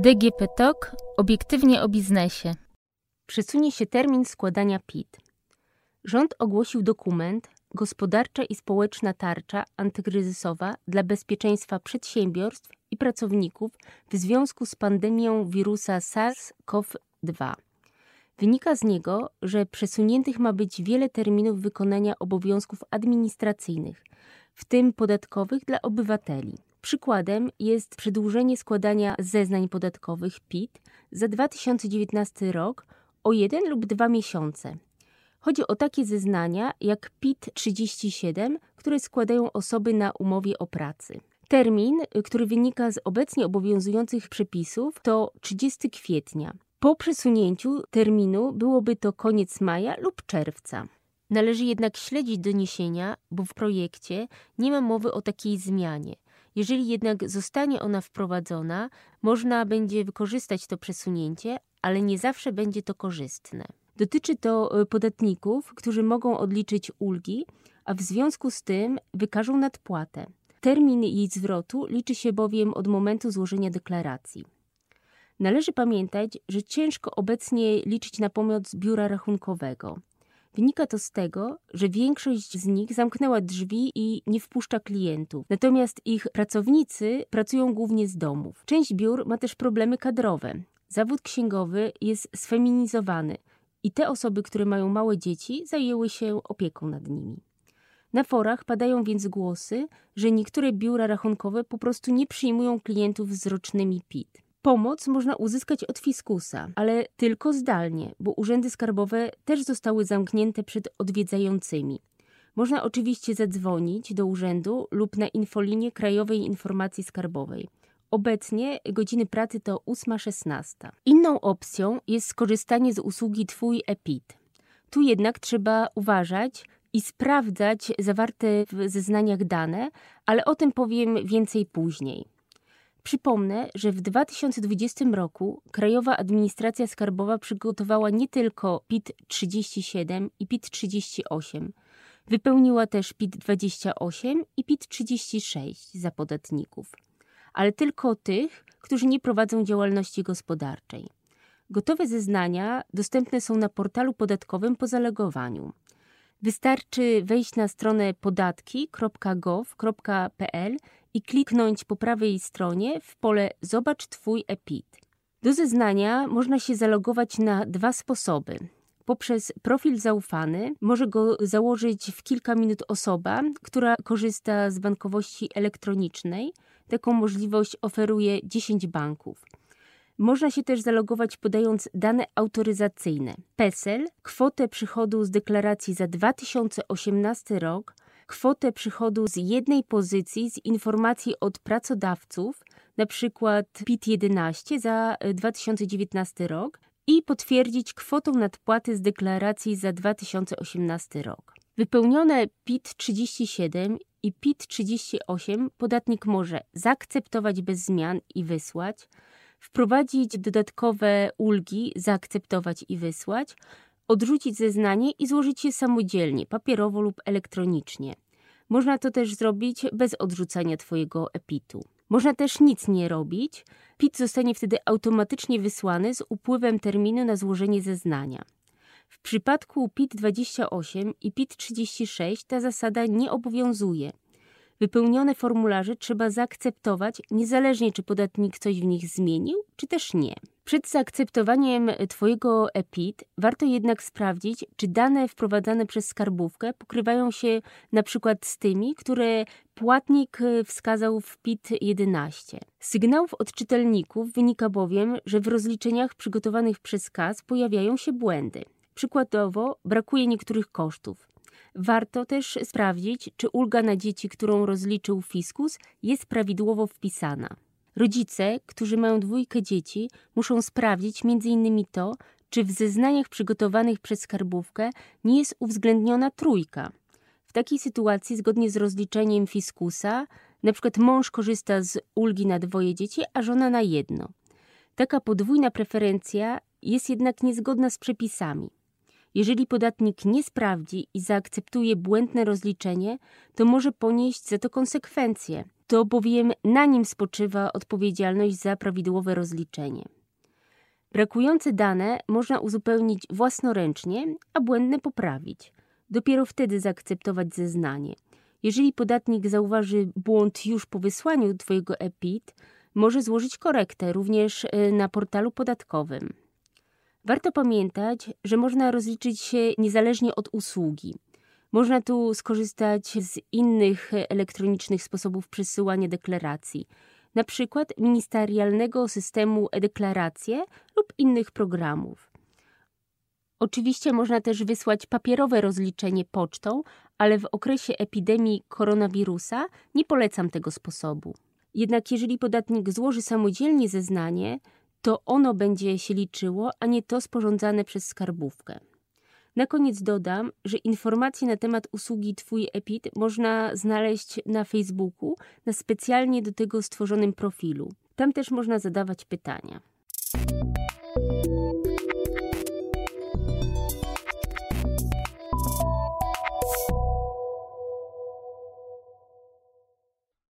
DGP TOK obiektywnie o biznesie. Przesunie się termin składania PIT. Rząd ogłosił dokument Gospodarcza i społeczna tarcza antykryzysowa dla bezpieczeństwa przedsiębiorstw i pracowników w związku z pandemią wirusa SARS-CoV-2. Wynika z niego, że przesuniętych ma być wiele terminów wykonania obowiązków administracyjnych, w tym podatkowych dla obywateli. Przykładem jest przedłużenie składania zeznań podatkowych PIT za 2019 rok o jeden lub dwa miesiące. Chodzi o takie zeznania jak PIT 37, które składają osoby na umowie o pracy. Termin, który wynika z obecnie obowiązujących przepisów, to 30 kwietnia. Po przesunięciu terminu byłoby to koniec maja lub czerwca. Należy jednak śledzić doniesienia, bo w projekcie nie ma mowy o takiej zmianie. Jeżeli jednak zostanie ona wprowadzona, można będzie wykorzystać to przesunięcie, ale nie zawsze będzie to korzystne. Dotyczy to e, podatników, którzy mogą odliczyć ulgi, a w związku z tym wykażą nadpłatę. Termin jej zwrotu liczy się bowiem od momentu złożenia deklaracji. Należy pamiętać, że ciężko obecnie liczyć na pomoc biura rachunkowego. Wynika to z tego, że większość z nich zamknęła drzwi i nie wpuszcza klientów. Natomiast ich pracownicy pracują głównie z domów. Część biur ma też problemy kadrowe. Zawód księgowy jest sfeminizowany i te osoby, które mają małe dzieci, zajęły się opieką nad nimi. Na forach padają więc głosy, że niektóre biura rachunkowe po prostu nie przyjmują klientów z rocznymi PIT. Pomoc można uzyskać od fiskusa, ale tylko zdalnie, bo urzędy skarbowe też zostały zamknięte przed odwiedzającymi. Można oczywiście zadzwonić do urzędu lub na infolinię Krajowej Informacji Skarbowej. Obecnie godziny pracy to 8.16. Inną opcją jest skorzystanie z usługi Twój EPIT. Tu jednak trzeba uważać i sprawdzać zawarte w zeznaniach dane, ale o tym powiem więcej później. Przypomnę, że w 2020 roku Krajowa Administracja Skarbowa przygotowała nie tylko PIT 37 i PIT 38, wypełniła też PIT 28 i PIT 36 za podatników, ale tylko tych, którzy nie prowadzą działalności gospodarczej. Gotowe zeznania dostępne są na portalu podatkowym po zalegowaniu. Wystarczy wejść na stronę podatki.gov.pl i kliknąć po prawej stronie w pole Zobacz Twój EPIT. Do zeznania można się zalogować na dwa sposoby. Poprzez profil zaufany może go założyć w kilka minut osoba, która korzysta z bankowości elektronicznej. Taką możliwość oferuje 10 banków. Można się też zalogować podając dane autoryzacyjne: PESEL, kwotę przychodu z deklaracji za 2018 rok, kwotę przychodu z jednej pozycji z informacji od pracodawców, przykład PIT-11 za 2019 e, rok i potwierdzić kwotą nadpłaty z deklaracji za 2018 rok. Wypełnione PIT-37 i PIT-38 podatnik może zaakceptować bez zmian i wysłać, wprowadzić dodatkowe ulgi, zaakceptować i wysłać, odrzucić zeznanie i złożyć je samodzielnie, papierowo lub elektronicznie. Można to też zrobić bez odrzucania Twojego epitu. Można też nic nie robić. PIT zostanie wtedy automatycznie wysłany z upływem terminu na złożenie zeznania. W przypadku PIT 28 i PIT 36 ta zasada nie obowiązuje. Wypełnione formularze trzeba zaakceptować, niezależnie czy podatnik coś w nich zmienił, czy też nie. Przed zaakceptowaniem Twojego EPIT warto jednak sprawdzić, czy dane wprowadzane przez skarbówkę pokrywają się na przykład z tymi, które płatnik wskazał w PIT 11. Z sygnałów od czytelników wynika bowiem, że w rozliczeniach przygotowanych przez KAS pojawiają się błędy. Przykładowo brakuje niektórych kosztów. Warto też sprawdzić, czy ulga na dzieci, którą rozliczył fiskus, jest prawidłowo wpisana. Rodzice, którzy mają dwójkę dzieci, muszą sprawdzić m.in. to, czy w zeznaniach przygotowanych przez skarbówkę nie jest uwzględniona trójka. W takiej sytuacji, zgodnie z rozliczeniem fiskusa, przykład mąż korzysta z ulgi na dwoje dzieci, a żona na jedno. Taka podwójna preferencja jest jednak niezgodna z przepisami. Jeżeli podatnik nie sprawdzi i zaakceptuje błędne rozliczenie, to może ponieść za to konsekwencje. To bowiem na nim spoczywa odpowiedzialność za prawidłowe rozliczenie. Brakujące dane można uzupełnić własnoręcznie, a błędne poprawić. Dopiero wtedy zaakceptować zeznanie. Jeżeli podatnik zauważy błąd już po wysłaniu Twojego EPIT, może złożyć korektę również e, na portalu podatkowym. Warto pamiętać, że można rozliczyć się niezależnie od usługi. Można tu skorzystać z innych elektronicznych sposobów przesyłania deklaracji, na przykład ministerialnego systemu e-deklaracje lub innych programów. Oczywiście można też wysłać papierowe rozliczenie pocztą, ale w okresie epidemii koronawirusa nie polecam tego sposobu. Jednak jeżeli podatnik złoży samodzielnie zeznanie, to ono będzie się liczyło, a nie to sporządzane przez skarbówkę. Na koniec dodam, że informacje na temat usługi Twój EPIT można znaleźć na Facebooku na specjalnie do tego stworzonym profilu. Tam też można zadawać pytania.